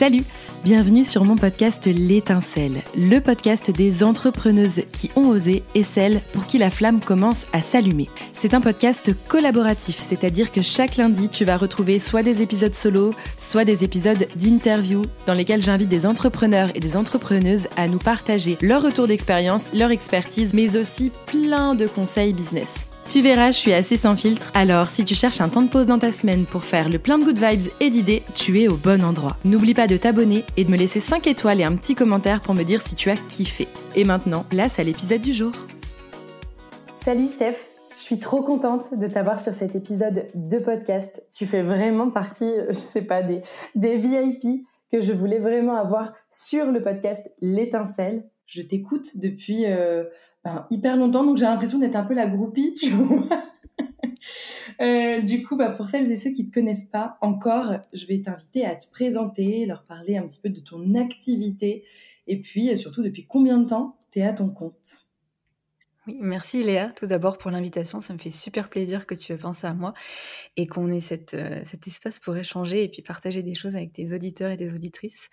Salut Bienvenue sur mon podcast L'étincelle, le podcast des entrepreneuses qui ont osé et celles pour qui la flamme commence à s'allumer. C'est un podcast collaboratif, c'est-à-dire que chaque lundi, tu vas retrouver soit des épisodes solo, soit des épisodes d'interview dans lesquels j'invite des entrepreneurs et des entrepreneuses à nous partager leur retour d'expérience, leur expertise, mais aussi plein de conseils business. Tu verras, je suis assez sans filtre. Alors, si tu cherches un temps de pause dans ta semaine pour faire le plein de good vibes et d'idées, tu es au bon endroit. N'oublie pas de t'abonner et de me laisser 5 étoiles et un petit commentaire pour me dire si tu as kiffé. Et maintenant, place à l'épisode du jour. Salut Steph, je suis trop contente de t'avoir sur cet épisode de podcast. Tu fais vraiment partie, je sais pas, des, des VIP que je voulais vraiment avoir sur le podcast L'étincelle. Je t'écoute depuis... Euh, ben, hyper longtemps, donc j'ai l'impression d'être un peu la groupie, tu. Euh, du coup, bah, pour celles et ceux qui ne te connaissent pas encore, je vais t'inviter à te présenter, leur parler un petit peu de ton activité et puis surtout depuis combien de temps tu es à ton compte? Merci Léa, tout d'abord pour l'invitation. Ça me fait super plaisir que tu aies pensé à moi et qu'on ait euh, cet espace pour échanger et puis partager des choses avec tes auditeurs et des auditrices.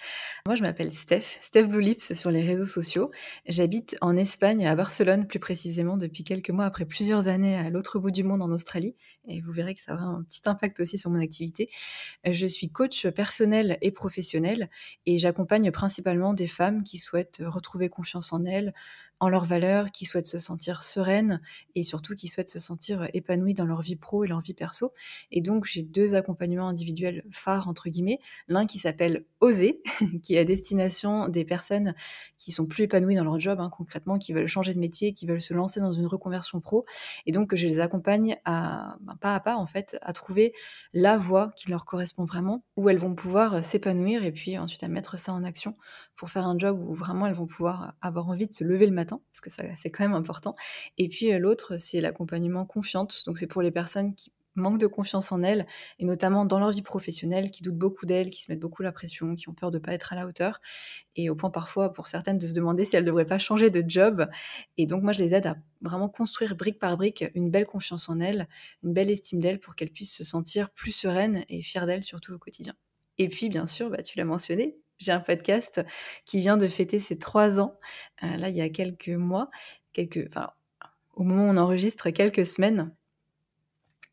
Moi, je m'appelle Steph, Steph Blue Lips sur les réseaux sociaux. J'habite en Espagne, à Barcelone plus précisément, depuis quelques mois, après plusieurs années à l'autre bout du monde en Australie. Et vous verrez que ça aura un petit impact aussi sur mon activité. Je suis coach personnel et professionnel et j'accompagne principalement des femmes qui souhaitent retrouver confiance en elles, en leurs valeurs, qui souhaitent se sentir sereines et surtout qui souhaitent se sentir épanouies dans leur vie pro et leur vie perso. Et donc j'ai deux accompagnements individuels phares entre guillemets, l'un qui s'appelle Oser, qui est à destination des personnes qui sont plus épanouies dans leur job hein, concrètement, qui veulent changer de métier, qui veulent se lancer dans une reconversion pro, et donc je les accompagne à ben, pas à pas en fait à trouver la voie qui leur correspond vraiment, où elles vont pouvoir s'épanouir et puis ensuite à mettre ça en action pour faire un job où vraiment elles vont pouvoir avoir envie de se lever le matin, parce que c'est quand même important. Et puis euh, l'autre, c'est l'accompagnement confiante. Donc c'est pour les personnes qui manquent de confiance en elles, et notamment dans leur vie professionnelle, qui doutent beaucoup d'elles, qui se mettent beaucoup la pression, qui ont peur de ne pas être à la hauteur, et au point parfois pour certaines de se demander si elles ne devraient pas changer de job. Et donc moi, je les aide à vraiment construire brique par brique une belle confiance en elles, une belle estime d'elles pour qu'elles puissent se sentir plus sereines et fières d'elles, surtout au quotidien. Et puis, bien sûr, bah, tu l'as mentionné, j'ai un podcast qui vient de fêter ses trois ans, euh, là, il y a quelques mois, quelques, enfin, au moment où on enregistre, quelques semaines,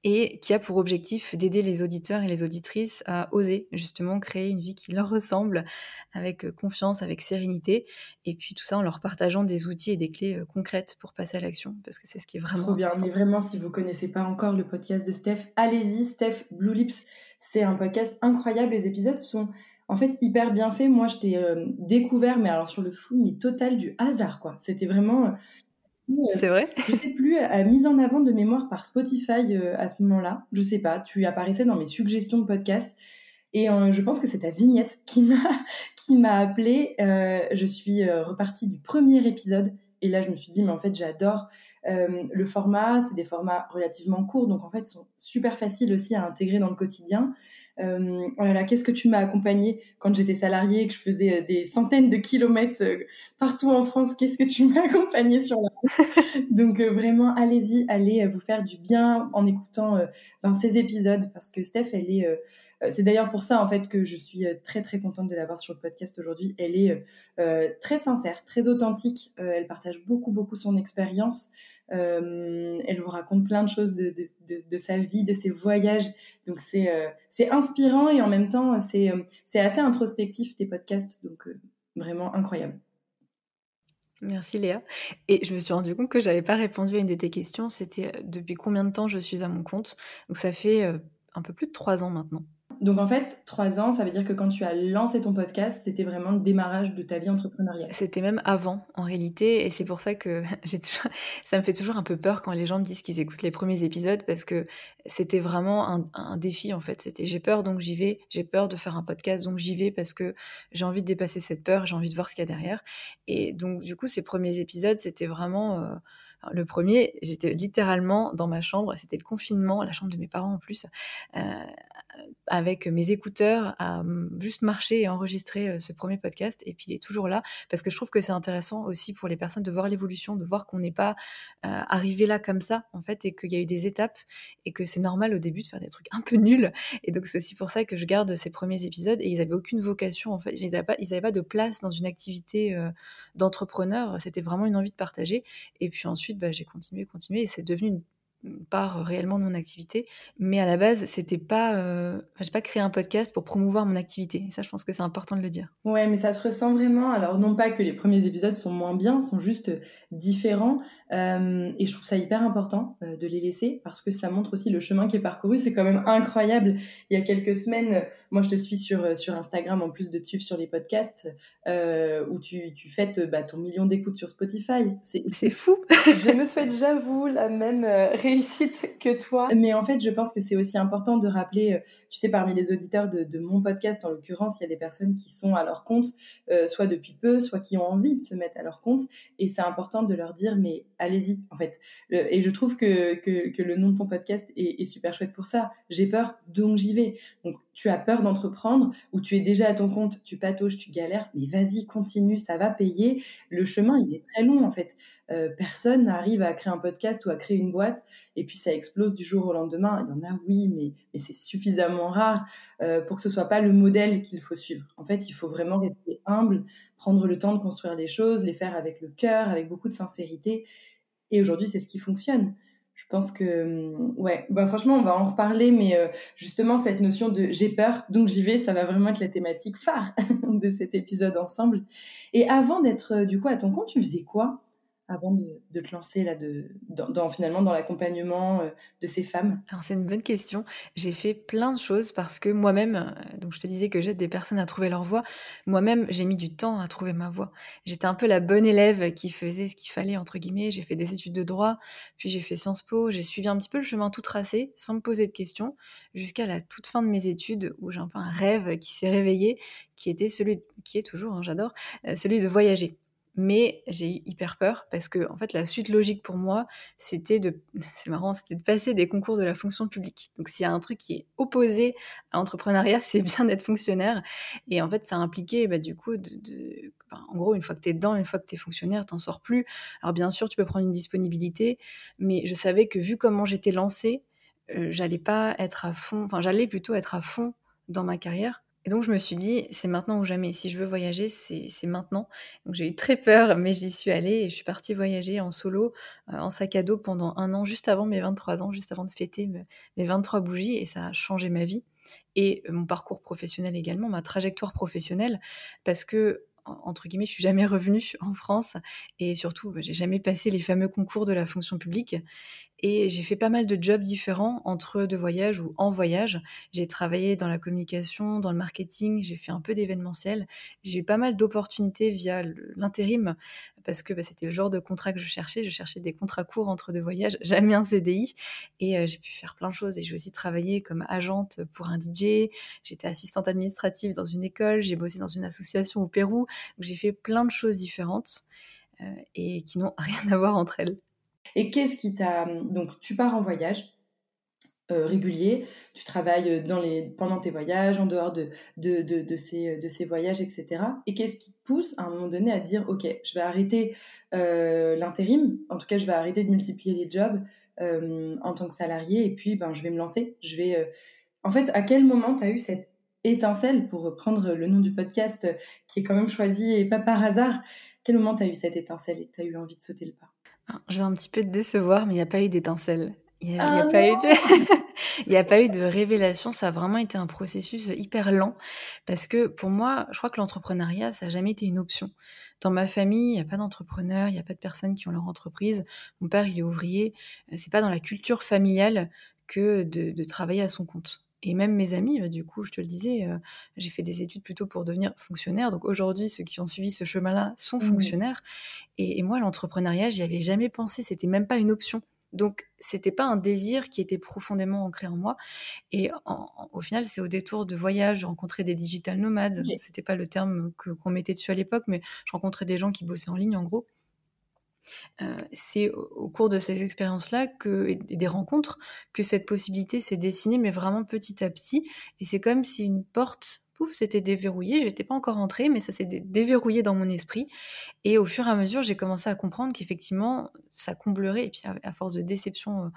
et qui a pour objectif d'aider les auditeurs et les auditrices à oser justement créer une vie qui leur ressemble, avec confiance, avec sérénité, et puis tout ça en leur partageant des outils et des clés euh, concrètes pour passer à l'action, parce que c'est ce qui est vraiment Trop bien, mais vraiment, si vous connaissez pas encore le podcast de Steph, allez-y, Steph Blue Lips, c'est un podcast incroyable, les épisodes sont en fait hyper bien fait. Moi, je t'ai euh, découvert, mais alors sur le fou, mais total du hasard, quoi. C'était vraiment. Euh, c'est vrai. Je sais plus, à mise en avant de mémoire par Spotify euh, à ce moment-là. Je sais pas. Tu apparaissais dans mes suggestions de podcast. Et je pense que c'est ta vignette qui m'a qui m'a appelé. je suis repartie du premier épisode et là je me suis dit mais en fait j'adore le format. C'est des formats relativement courts donc en fait sont super faciles aussi à intégrer dans le quotidien. Euh, oh là là, qu'est-ce que tu m'as accompagné quand j'étais salariée et que je faisais euh, des centaines de kilomètres euh, partout en France Qu'est-ce que tu m'as accompagné sur la Donc vraiment, allez-y, allez vous faire du bien en écoutant ben, ces épisodes parce que Steph, elle est c'est d'ailleurs pour ça en fait que je suis très très contente de l'avoir sur le podcast aujourd'hui. Elle est très sincère, très authentique. elle partage beaucoup beaucoup son expérience. Euh, elle vous raconte plein de choses de, sa vie, de ses voyages. Donc c'est euh, inspirant et en même temps c'est euh, c'est assez introspectif tes podcasts. Donc vraiment incroyable. Merci Léa. Et je me suis rendu compte que j'avais pas répondu à une de tes questions. C'était depuis combien de temps je suis à mon compte? Donc ça fait un peu plus de trois ans maintenant. Donc en fait, trois ans, ça veut dire que quand tu as lancé ton podcast, c'était vraiment le démarrage de ta vie entrepreneuriale. C'était même avant, en réalité, et c'est pour ça que ça me fait toujours un peu peur quand les gens me disent qu'ils écoutent les premiers épisodes, parce que c'était vraiment un, défi en fait. C'était j'ai peur donc j'y vais, j'ai peur de faire un podcast donc j'y vais parce que j'ai envie de dépasser cette peur, j'ai envie de voir ce qu'il y a derrière. Et donc du coup, ces premiers épisodes, c'était vraiment euh, le premier, j'étais littéralement dans ma chambre, c'était le confinement, la chambre de mes parents en plus, euh, avec mes écouteurs à mmh, juste marcher et enregistrer ce premier podcast. Et puis il est toujours là parce que je trouve que c'est intéressant aussi pour les personnes de voir l'évolution, de voir qu'on n'est pas arrivé là comme ça en fait et qu'il y a eu des étapes et que c'est normal au début de faire des trucs un peu nuls. Et donc c'est aussi pour ça que je garde ces premiers épisodes et ils n'avaient aucune vocation en fait, ils n'avaient pas, de place dans une activité d'entrepreneur. C'était vraiment une envie de partager. Et puis ensuite, bah, j'ai continué, continué et c'est devenu une part réellement de mon activité. Mais à la base, c'était pas. Euh... J'ai pas créé un podcast pour promouvoir mon activité. Et ça, je pense que c'est important de le dire. Ouais, mais ça se ressent vraiment. Alors, non pas que les premiers épisodes sont moins bien, sont juste différents. Euh, et je trouve ça hyper important euh, de les laisser parce que ça montre aussi le chemin qui est parcouru. C'est quand même incroyable. Il y a quelques semaines, moi, je te suis sur, euh, sur Instagram en plus de te suivre sur les podcasts où tu, tu fêtes bah, ton million d'écoutes sur Spotify. C'est fou. je me souhaite, j'avoue, la même réussite que toi. Mais en fait, je pense que c'est aussi important de rappeler, tu sais, parmi les auditeurs de, de mon podcast, en l'occurrence, il y a des personnes qui sont à leur compte, soit depuis peu, soit qui ont envie de se mettre à leur compte. Et c'est important de leur dire, mais allez-y, en fait. et je trouve que, que, le nom de ton podcast est, super chouette pour ça. J'ai peur, donc j'y vais. Donc, tu as peur d'entreprendre ou tu es déjà à ton compte, tu patauges, tu galères, mais vas-y, continue, ça va payer. Le chemin, il est très long, en fait. Euh, personne n'arrive à créer un podcast ou à créer une boîte et puis ça explose du jour au lendemain. Il y en a, oui, mais, mais c'est suffisamment rare euh, pour que ce soit pas le modèle qu'il faut suivre. En fait, il faut vraiment rester humble, prendre le temps de construire les choses, les faire avec le cœur, avec beaucoup de sincérité. Et aujourd'hui, c'est ce qui fonctionne. Je pense que, hum, ouais, bah franchement, on va en reparler, mais euh, justement, cette notion de j'ai peur, donc j'y vais, ça va vraiment être la thématique phare de cet épisode ensemble. Et avant d'être, du coup, à ton compte, tu faisais quoi? Avant de, te lancer là dans, finalement dans l'accompagnement euh, de ces femmes? C'est une bonne question. J'ai fait plein de choses parce que moi-même, euh, donc je te disais que j'aide des personnes à trouver leur voie. Moi-même, j'ai mis du temps à trouver ma voie. J'étais un peu la bonne élève qui faisait ce qu'il fallait entre guillemets. J'ai fait des études de droit, puis j'ai fait Sciences Po. J'ai suivi un petit peu le chemin tout tracé, sans me poser de questions, jusqu'à la toute fin de mes études où j'ai un peu un rêve qui s'est réveillé, qui était celui, qui est toujours, hein, j'adore, euh, celui de voyager. Mais j'ai eu hyper peur parce que, en fait, la suite logique pour moi, c'était de, c'est marrant, c'était de passer des concours de la fonction publique. Donc, s'il y a un truc qui est opposé à l'entrepreneuriat, c'est bien d'être fonctionnaire. Et en fait, ça impliquait, bah, du coup, de, en gros, une fois que tu es dedans, une fois que tu es fonctionnaire, t'en sors plus. Alors, bien sûr, tu peux prendre une disponibilité, mais je savais que vu comment j'étais lancée, euh, j'allais pas être à fond, enfin, j'allais plutôt être à fond dans ma carrière et donc je me suis dit, c'est maintenant ou jamais. Si je veux voyager, c'est maintenant. Donc j'ai eu très peur, mais j'y suis allée et je suis partie voyager en solo, euh, en sac à dos pendant un an, juste avant mes 23 ans, juste avant de fêter mes 23 bougies. Et ça a changé ma vie et mon parcours professionnel également, ma trajectoire professionnelle, parce que entre guillemets, je suis jamais revenue en France et surtout, bah, j'ai jamais passé les fameux concours de la fonction publique. Et j'ai fait pas mal de jobs différents entre de voyage ou en voyage. J'ai travaillé dans la communication, dans le marketing, j'ai fait un peu d'événementiel. J'ai eu pas mal d'opportunités via l'intérim parce que bah, c'était le genre de contrat que je cherchais. Je cherchais des contrats courts entre deux voyages, jamais un CDI. Et euh, j'ai pu faire plein de choses. Et j'ai aussi travaillé comme agente pour un DJ. J'étais assistante administrative dans une école. J'ai bossé dans une association au Pérou. J'ai fait plein de choses différentes euh, et qui n'ont rien à voir entre elles. Et qu'est-ce qui t'a... Donc, tu pars en voyage euh, régulier, tu travailles dans les... pendant tes voyages, en dehors de, de, de, ces, de ces voyages, etc. Et qu'est-ce qui te pousse à un moment donné à dire, OK, je vais arrêter euh, l'intérim, en tout cas, je vais arrêter de multiplier les jobs euh, en tant que salarié, et puis, ben, je vais me lancer. Je vais... En fait, à quel moment tu as eu cette étincelle, pour reprendre le nom du podcast qui est quand même choisi et pas par hasard, quel moment tu as eu cette étincelle et tu as eu envie de sauter le pas? Ah, je vais un petit peu te décevoir, mais il n'y a pas eu d'étincelle. Il n'y a, ah pas eu de... a pas eu de révélation, ça a vraiment été un processus hyper lent parce que pour moi, je crois que l'entrepreneuriat, ça n'a jamais été une option. Dans ma famille, il n'y a pas d'entrepreneurs, il n'y a pas de personnes qui ont leur entreprise. Mon père, il est ouvrier. C'est pas dans la culture familiale que de travailler à son compte. Et même mes amis, bah, du coup, je te le disais, euh, j'ai fait des études plutôt pour devenir fonctionnaire. Donc aujourd'hui, ceux qui ont suivi ce chemin-là sont mmh fonctionnaires. Et, moi, l'entrepreneuriat, j'y avais jamais pensé. C'était même pas une option. Donc, c'était pas un désir qui était profondément ancré en moi. Et au final, c'est au détour de voyages, rencontrer des digital nomades. Ce C'était pas le terme qu'on mettait dessus à l'époque, mais je rencontrais des gens qui bossaient en ligne, en gros. C'est au, cours de ces expériences-là que, et des rencontres que cette possibilité s'est dessinée, mais vraiment petit à petit. Et c'est comme si une porte pouf, c'était déverrouillé. Je n'étais pas encore entrée, mais ça s'est déverrouillé dans mon esprit. Et au fur et à mesure, j'ai commencé à comprendre qu'effectivement, ça comblerait. Et puis, à, force de déception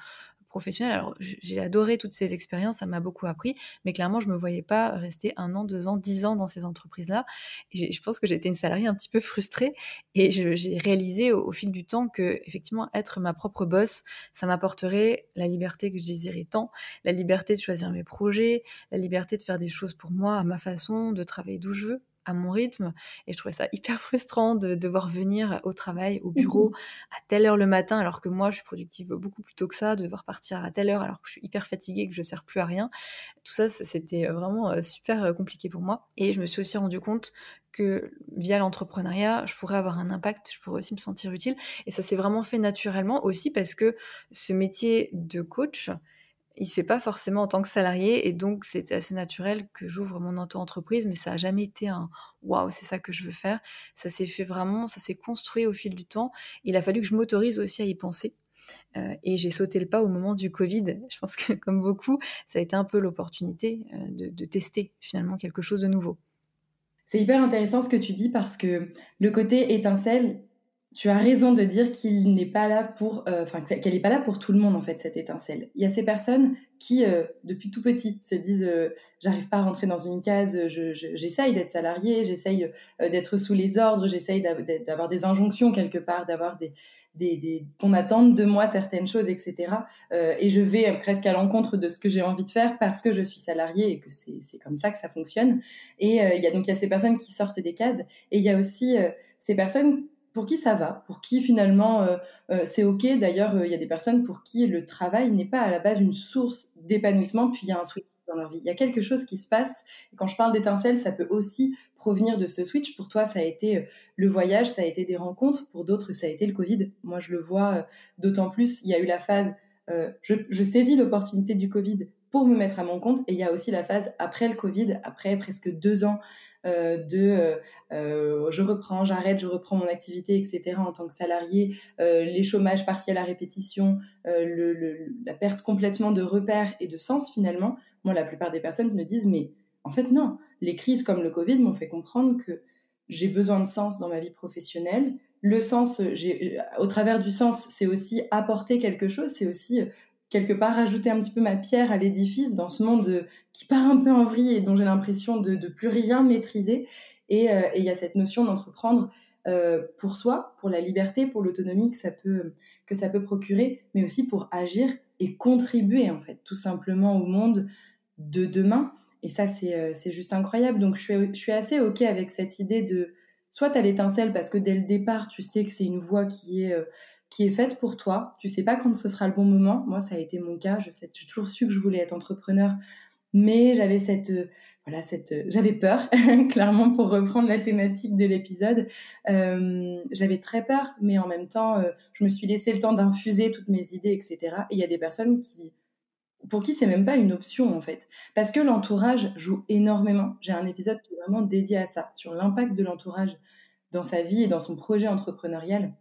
professionnelle. Alors, j'ai adoré toutes ces expériences, ça m'a beaucoup appris, mais clairement, je me voyais pas rester un an, deux ans, dix ans dans ces entreprises-là. Je pense que j'étais une salariée un petit peu frustrée et j'ai réalisé au, fil du temps que, effectivement, être ma propre boss, ça m'apporterait la liberté que je désirais tant, la liberté de choisir mes projets, la liberté de faire des choses pour moi, à ma façon, de travailler d'où je veux à mon rythme. Et je trouvais ça hyper frustrant de devoir venir au travail, au bureau, à telle heure le matin, alors que moi, je suis productive beaucoup plus tôt que ça, de devoir partir à telle heure alors que je suis hyper fatiguée, que je ne sers plus à rien. Tout ça, c'était vraiment euh, super euh, compliqué pour moi. Et je me suis aussi rendu compte que via l'entrepreneuriat, je pourrais avoir un impact, je pourrais aussi me sentir utile. Et ça s'est vraiment fait naturellement aussi parce que ce métier de coach, il se fait pas forcément en tant que salarié et donc c'était assez naturel que j'ouvre mon auto-entreprise, mais ça a jamais été un waouh, c'est ça que je veux faire. Ça s'est fait vraiment, ça s'est construit au fil du temps. Il a fallu que je m'autorise aussi à y penser. Euh, et j'ai sauté le pas au moment du Covid. Je pense que comme beaucoup, ça a été un peu l'opportunité euh, de, de tester finalement quelque chose de nouveau. C'est hyper intéressant ce que tu dis parce que le côté étincelle, tu as raison de dire qu'il n'est pas là pour, euh, enfin qu'elle n'est pas là pour tout le monde en fait cette étincelle. Il y a ces personnes qui, euh, depuis tout petit, se disent euh, j'arrive pas à rentrer dans une case, j'essaye d'être salarié, j'essaye d'être sous les ordres, j'essaye d'avoir des injonctions quelque part, d'avoir des, des, des qu'on attende de moi certaines choses, etc. et je vais presque à l'encontre de ce que j'ai envie de faire parce que je suis salarié et que c'est comme ça que ça fonctionne. Et il y a donc il y a ces personnes qui sortent des cases et il y a aussi ces personnes pour qui ça va, pour qui finalement euh, euh, c'est ok. D'ailleurs, euh, il y a des personnes pour qui le travail n'est pas à la base une source d'épanouissement, puis il y a un switch dans leur vie. Il y a quelque chose qui se passe. Quand je parle d'étincelle, ça peut aussi provenir de ce switch. Pour toi, ça a été le voyage, ça a été des rencontres. Pour d'autres, ça a été le Covid. Moi, je le vois d'autant plus. Il y a eu la phase, je saisis l'opportunité du Covid pour me mettre à mon compte. Et il y a aussi la phase après le Covid, après presque deux ans euh, de euh, euh, je reprends, j'arrête, je reprends mon activité, etc. en tant que salarié, les chômages partiels à répétition, la perte complètement de repères et de sens finalement. Moi, la plupart des personnes me disent mais en fait non, les crises comme le Covid m'ont fait comprendre que j'ai besoin de sens dans ma vie professionnelle. Le sens, au travers du sens, c'est aussi apporter quelque chose, c'est aussi quelque part rajouter un petit peu ma pierre à l'édifice dans ce monde euh, qui part un peu en vrille et dont j'ai l'impression de, de plus rien maîtriser. Euh, et il y a cette notion d'entreprendre euh, pour soi, pour la liberté, pour l'autonomie que ça peut que ça peut procurer, mais aussi pour agir et contribuer en fait tout simplement au monde de demain. Et ça c'est juste incroyable. Donc je suis, je suis assez ok avec cette idée de soit à l'étincelle parce que dès le départ tu sais que c'est une voie qui est qui est faite pour toi. Tu sais pas quand ce sera le bon moment. Moi, ça a été mon cas. Je sais, j'ai toujours su que je voulais être entrepreneur, mais j'avais cette, euh, voilà, cette, euh, j'avais peur, clairement, pour reprendre la thématique de l'épisode. Euh, j'avais très peur, mais en même temps, je me suis laissé le temps d'infuser toutes mes idées, etc. Et il y a des personnes qui, pour qui c'est même pas une option en fait, parce que l'entourage joue énormément. J'ai un épisode qui est vraiment dédié à ça, sur l'impact de l'entourage dans sa vie et dans son projet entrepreneurial.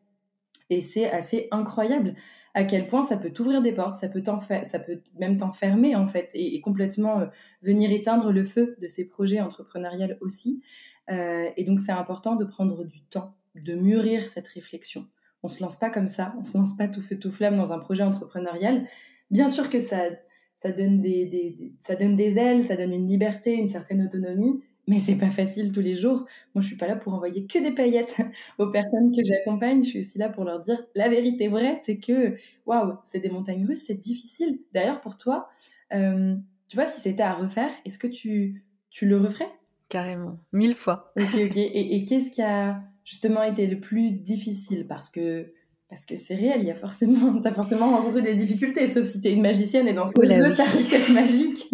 Et c'est assez incroyable à quel point ça peut t'ouvrir des portes, ça peut, ça peut même t'enfermer en fait et, complètement euh, venir éteindre le feu de ces projets entrepreneuriales aussi. Euh, et donc c'est important de prendre du temps, de mûrir cette réflexion. On se lance pas comme ça, on se lance pas tout feu tout flamme dans un projet entrepreneurial. Bien sûr que ça, ça donne des, ça donne des ailes, ça donne une liberté, une certaine autonomie, mais c'est pas facile tous les jours. Moi, je suis pas là pour envoyer que des paillettes aux personnes que j'accompagne. Je suis aussi là pour leur dire la vérité vraie, c'est que waouh, c'est des montagnes russes, c'est difficile. D'ailleurs, pour toi, euh, tu vois, si c'était à refaire, est-ce que tu, tu le referais? Carrément, mille fois. Ok, ok. Et, qu'est-ce qui a justement été le plus difficile? Parce que parce que c'est réel, il y a forcément, as forcément rencontré des difficultés, sauf si tu es une magicienne et dans ce oh cas, tu as recette magique.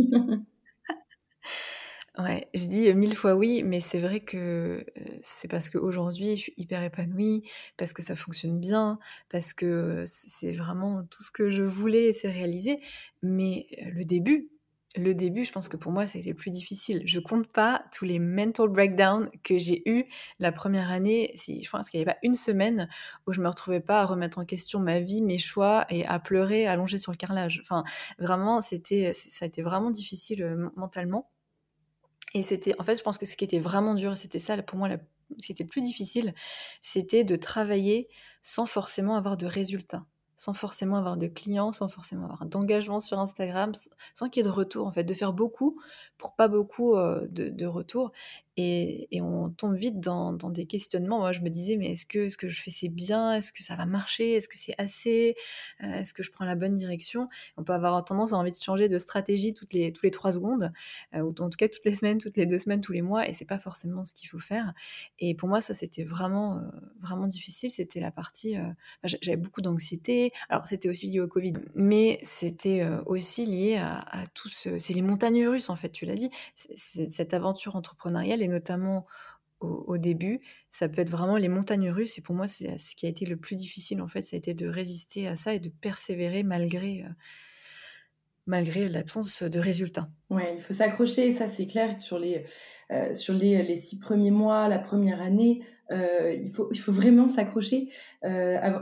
Ouais, je dis mille fois oui, mais c'est vrai que c'est parce qu'aujourd'hui, je suis hyper épanouie, parce que ça fonctionne bien, parce que c'est vraiment tout ce que je voulais, c'est réalisé. Mais le début, le début, je pense que pour moi, ça a été le plus difficile. Je compte pas tous les mental breakdowns que j'ai eu la première année. Si, je pense qu'il n'y avait pas une semaine où je me retrouvais pas à remettre en question ma vie, mes choix et à pleurer allongée sur le carrelage. Enfin, vraiment, c'était, ça a été vraiment difficile mentalement. Et c'était, en fait, je pense que ce qui était vraiment dur, c'était ça pour moi, ce qui était le plus difficile, c'était de travailler sans forcément avoir de résultats sans forcément avoir de clients, sans forcément avoir d'engagement sur Instagram, sans qu'il y ait de retour, en fait, de faire beaucoup pour pas beaucoup de, de retour. Et, on tombe vite dans, des questionnements. Moi, je me disais, mais est-ce que ce que je fais, c'est bien? Est-ce que ça va marcher? Est-ce que c'est assez? Euh, Est-ce que je prends la bonne direction? On peut avoir tendance à envie de changer de stratégie toutes les, toutes les trois secondes, euh, ou en tout cas toutes les semaines, toutes les deux semaines, tous les mois, et c'est pas forcément ce qu'il faut faire. Et pour moi, ça, c'était vraiment, vraiment difficile. C'était la partie... J'avais beaucoup d'anxiété. Alors, c'était aussi lié au Covid, mais c'était aussi lié à, à tout ce... C'est les montagnes russes, en fait, tu l'as dit. Cette aventure entrepreneuriale et notamment au, début, ça peut être vraiment les montagnes russes. Et pour moi, c'est ce qui a été le plus difficile, en fait, ça a été de résister à ça et de persévérer malgré, euh, malgré l'absence de résultats. Ouais, il faut s'accrocher, ça c'est clair, sur les, euh, sur les, les, six premiers mois, la première année, euh, il, faut, il faut vraiment s'accrocher.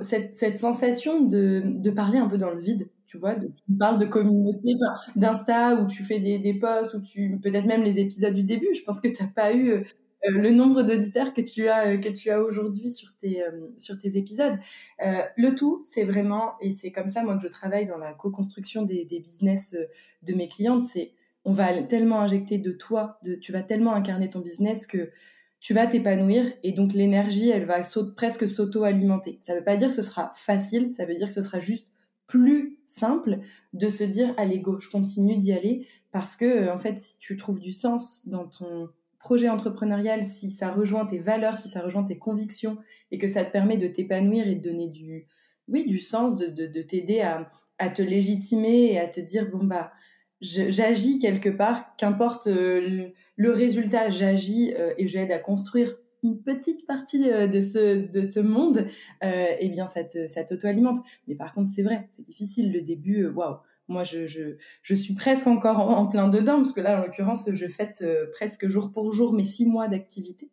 cette, cette sensation de, de parler un peu dans le vide, tu vois, tu parles de communauté, d'Insta où tu fais des, posts, ou tu peut-être même les épisodes du début. Je pense que tu n'as pas eu euh, le nombre d'auditeurs que tu as euh, as aujourd'hui sur tes euh, sur tes épisodes. le tout, c'est vraiment et c'est comme ça moi que je travaille dans la co-construction des, des business de mes clientes. C'est on va tellement injecter de toi, de, tu vas tellement incarner ton business que tu vas t'épanouir et donc l'énergie, elle va presque s'auto-alimenter. Ça ne veut pas dire que ce sera facile, ça veut dire que ce sera juste plus simple de se dire allez go, je continue d'y aller. Parce que euh, en fait si tu trouves du sens dans ton projet entrepreneurial, si ça rejoint tes valeurs, si ça rejoint tes convictions et que ça te permet de t'épanouir et de donner du oui du sens, de, t'aider à, te légitimer et à te dire bon bah j'agis quelque part, qu'importe euh, le résultat, j'agis euh, et j'aide à construire une petite partie euh, de ce, de ce monde, euh, eh bien, ça, t'auto-alimente. Mais par contre, c'est vrai, c'est difficile. Le début, euh, waouh, moi, je, je, je, suis presque encore en, plein dedans, parce que là, en l'occurrence, je fête presque jour pour jour mes six mois d'activité.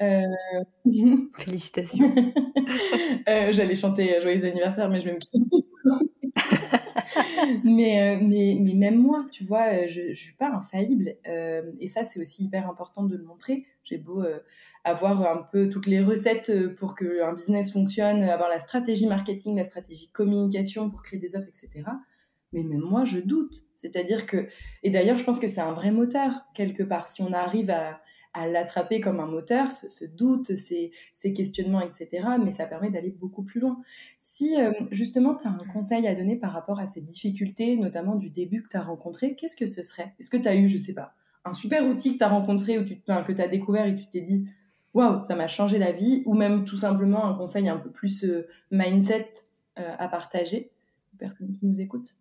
Félicitations. J'allais chanter Joyeux anniversaire, mais je vais me mais, mais, mais, même moi, tu vois, je ne suis pas infaillible. et ça, c'est aussi hyper important de le montrer. J'ai beau avoir un peu toutes les recettes euh, pour que un business fonctionne, avoir la stratégie marketing, la stratégie communication pour créer des offres, etc. Mais même moi, je doute. C'est-à-dire que, et d'ailleurs, je pense que c'est un vrai moteur, quelque part. Si on arrive à, l'attraper comme un moteur, ce, doute, ces, questionnements, etc. Mais ça permet d'aller beaucoup plus loin. Euh, justement tu as un conseil à donner par rapport à ces difficultés, notamment du début que tu as rencontré, qu'est-ce que ce serait? Est-ce que tu as eu, je sais pas, un super outil que tu as rencontré ou que tu as découvert et que tu t'es dit, waouh, ça m'a changé la vie, ou même tout simplement un conseil un peu plus euh, mindset euh, à partager aux personnes qui nous écoutent?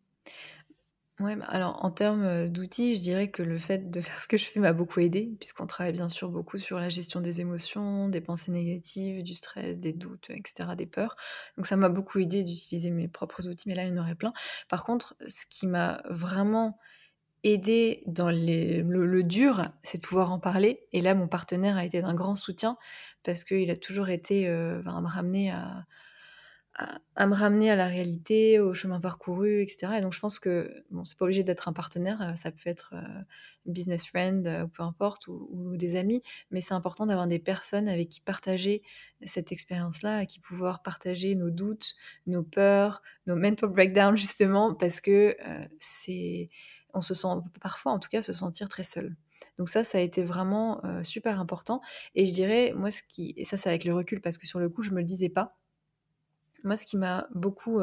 Ouais, bah, alors en termes d'outils, je dirais que le fait de faire ce que je fais m'a beaucoup aidé, puisqu'on travaille bien sûr beaucoup sur la gestion des émotions, des pensées négatives, du stress, des doutes, etc., des peurs. Donc ça m'a beaucoup aidé d'utiliser mes propres outils, mais là il y en aurait plein. Par contre, ce qui m'a vraiment aider dans le, dur, c'est de pouvoir en parler. Et là, mon partenaire a été d'un grand soutien parce qu'il a toujours été euh, à me ramener à, à, me ramener à la réalité, au chemin parcouru, etc. Et donc, je pense que bon, c'est pas obligé d'être un partenaire, euh, ça peut être euh, business friend ou peu importe, ou, des amis, mais c'est important d'avoir des personnes avec qui partager cette expérience-là, à qui pouvoir partager nos doutes, nos peurs, nos mental breakdowns justement, parce que c'est on se sent parfois en tout cas se sentir très seul. Donc ça, ça a été vraiment euh, super important. Et je dirais, moi, ce qui, et ça c'est avec le recul, parce que sur le coup, je me le disais pas, moi, ce qui m'a beaucoup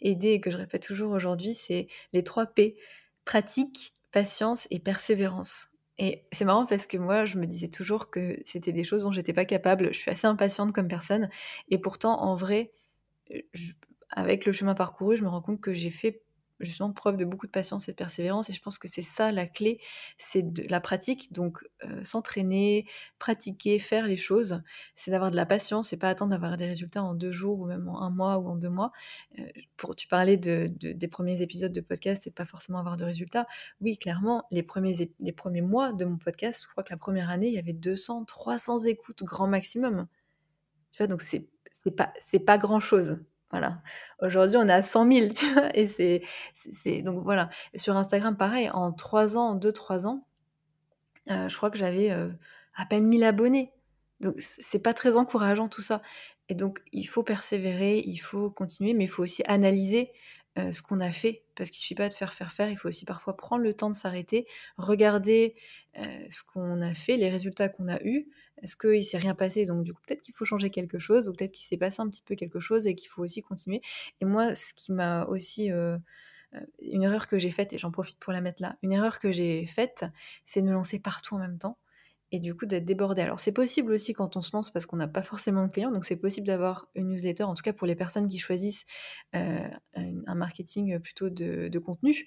aidé et que je répète toujours aujourd'hui, c'est les trois P, pratique, patience et persévérance. Et c'est marrant parce que moi, je me disais toujours que c'était des choses dont j'étais pas capable. Je suis assez impatiente comme personne. Et pourtant, en vrai, avec le chemin parcouru, je me rends compte que j'ai fait justement preuve de beaucoup de patience et de persévérance. Et je pense que c'est ça la clé, c'est de la pratique. Donc euh, s'entraîner, pratiquer, faire les choses, c'est d'avoir de la patience et pas attendre d'avoir des résultats en deux jours ou même en un mois ou en deux mois. Euh, pour, tu parlais de, des premiers épisodes de podcast et de pas forcément avoir de résultats. Oui, clairement, les premiers, les premiers mois de mon podcast, je crois que la première année, il y avait 200, 300 écoutes grand maximum. Tu vois, donc c'est c'est pas pas grand chose voilà. Aujourd'hui, on à 100 000, tu vois, et c'est, donc voilà. sur Instagram, pareil, en 3 ans, en 2-3 ans, euh, je crois que j'avais euh, à peine 1000 abonnés. Donc c'est pas très encourageant tout ça. Et donc il faut persévérer, il faut continuer, mais il faut aussi analyser euh, ce qu'on a fait, parce qu'il ne suffit pas de faire, faire, faire, il faut aussi parfois prendre le temps de s'arrêter, regarder ce qu'on a fait, les résultats qu'on a eus, est-ce qu'il s'est rien passé? Donc du coup, peut-être qu'il faut changer quelque chose, ou peut-être qu'il s'est passé un petit peu quelque chose et qu'il faut aussi continuer. Et moi, ce qui m'a aussi... Euh, euh, une erreur que j'ai faite, et j'en profite pour la mettre là, une erreur que j'ai faite, c'est de me lancer partout en même temps et du coup d'être débordé. Alors c'est possible aussi quand on se lance parce qu'on n'a pas forcément de clients, donc c'est possible d'avoir une newsletter, en tout cas pour les personnes qui choisissent euh, un marketing plutôt de contenu,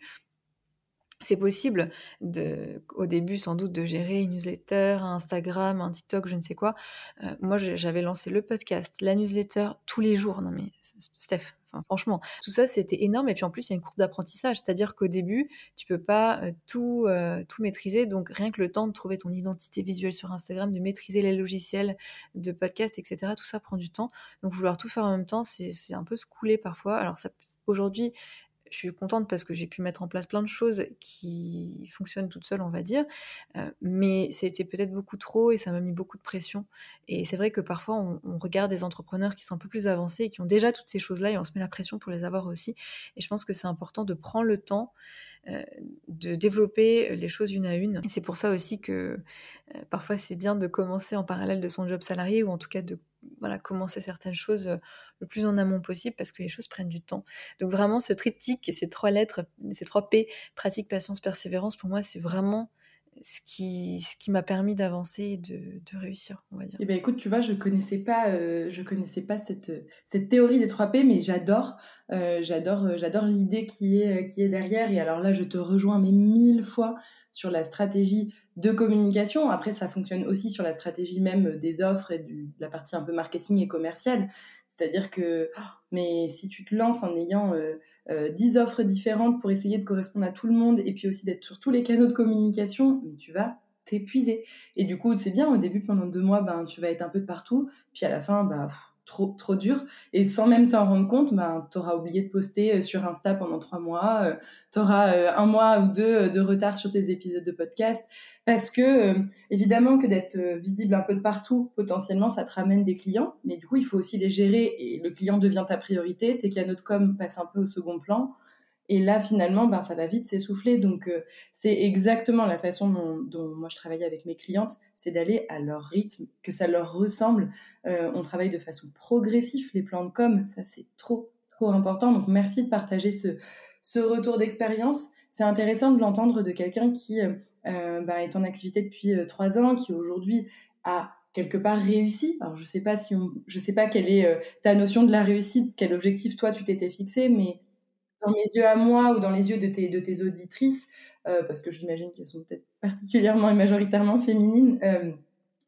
c'est possible au début sans doute de gérer une newsletter, un Instagram, un TikTok, je ne sais quoi. Euh, moi, j'avais lancé le podcast, la newsletter tous les jours. Non mais Steph, franchement, tout ça c'était énorme. Et puis en plus, il y a une courbe d'apprentissage, c'est-à-dire qu'au début, tu peux pas euh, tout, euh, tout maîtriser. Donc rien que le temps de trouver ton identité visuelle sur Instagram, de maîtriser les logiciels de podcast, etc. Tout ça prend du temps. Donc vouloir tout faire en même temps, c'est un peu se couler parfois. Alors aujourd'hui, je suis contente parce que j'ai pu mettre en place plein de choses qui fonctionnent toutes seules, on va dire. Euh, mais c'était peut-être beaucoup trop et ça m'a mis beaucoup de pression. Et c'est vrai que parfois, on, regarde des entrepreneurs qui sont un peu plus avancés et qui ont déjà toutes ces choses-là et on se met la pression pour les avoir aussi. Et je pense que c'est important de prendre le temps de développer les choses une à une. C'est pour ça aussi que euh, parfois c'est bien de commencer en parallèle de son job salarié ou en tout cas de voilà, commencer certaines choses euh, le plus en amont possible parce que les choses prennent du temps. Donc vraiment ce triptyque ces trois lettres, ces trois P, pratique, patience, persévérance, pour moi c'est vraiment ce qui, ce qui m'a permis d'avancer et de, de, réussir, on va dire. Eh ben écoute, tu vois, je connaissais pas, euh, je connaissais pas cette, cette théorie des 3 P, mais j'adore, euh, j'adore, euh, j'adore l'idée qui est, qui est derrière. Et alors là, je te rejoins mais mille fois sur la stratégie de communication. Après, ça fonctionne aussi sur la stratégie même des offres et du, de la partie un peu marketing et commerciale. C'est-à-dire que, oh, mais si tu te lances en ayant euh, 10 offres différentes pour essayer de correspondre à tout le monde et puis aussi d'être sur tous les canaux de communication, tu vas t'épuiser. Et du coup, c'est bien, au début, pendant deux mois, ben, tu vas être un peu de partout, puis à la fin, ben, trop, trop dur. Et sans même t'en rendre compte, ben, tu auras oublié de poster euh, sur Insta pendant trois mois, euh, tu auras euh, un mois ou deux de retard sur tes épisodes de podcast. Parce que, évidemment, que d'être visible un peu de partout, potentiellement, ça te ramène des clients. Mais du coup, il faut aussi les gérer et le client devient ta priorité. Tes canaux de com passent un peu au second plan. Et là, finalement, ben, ça va vite s'essouffler. Donc, euh, c'est exactement la façon dont, moi je travaille avec mes clientes, c'est d'aller à leur rythme, que ça leur ressemble. Euh, on travaille de façon progressive, les plans de com, ça c'est trop, trop important. Donc, merci de partager ce, retour d'expérience. C'est intéressant de l'entendre de quelqu'un qui euh, ben, est en activité depuis trois ans, qui aujourd'hui a quelque part réussi. Alors, je sais pas si sais pas quelle est ta notion de la réussite, quel objectif toi tu t'étais fixé, mais dans mes yeux à moi ou dans les yeux de tes, auditrices, euh, parce que j'imagine qu'elles sont peut-être particulièrement et majoritairement féminines, euh,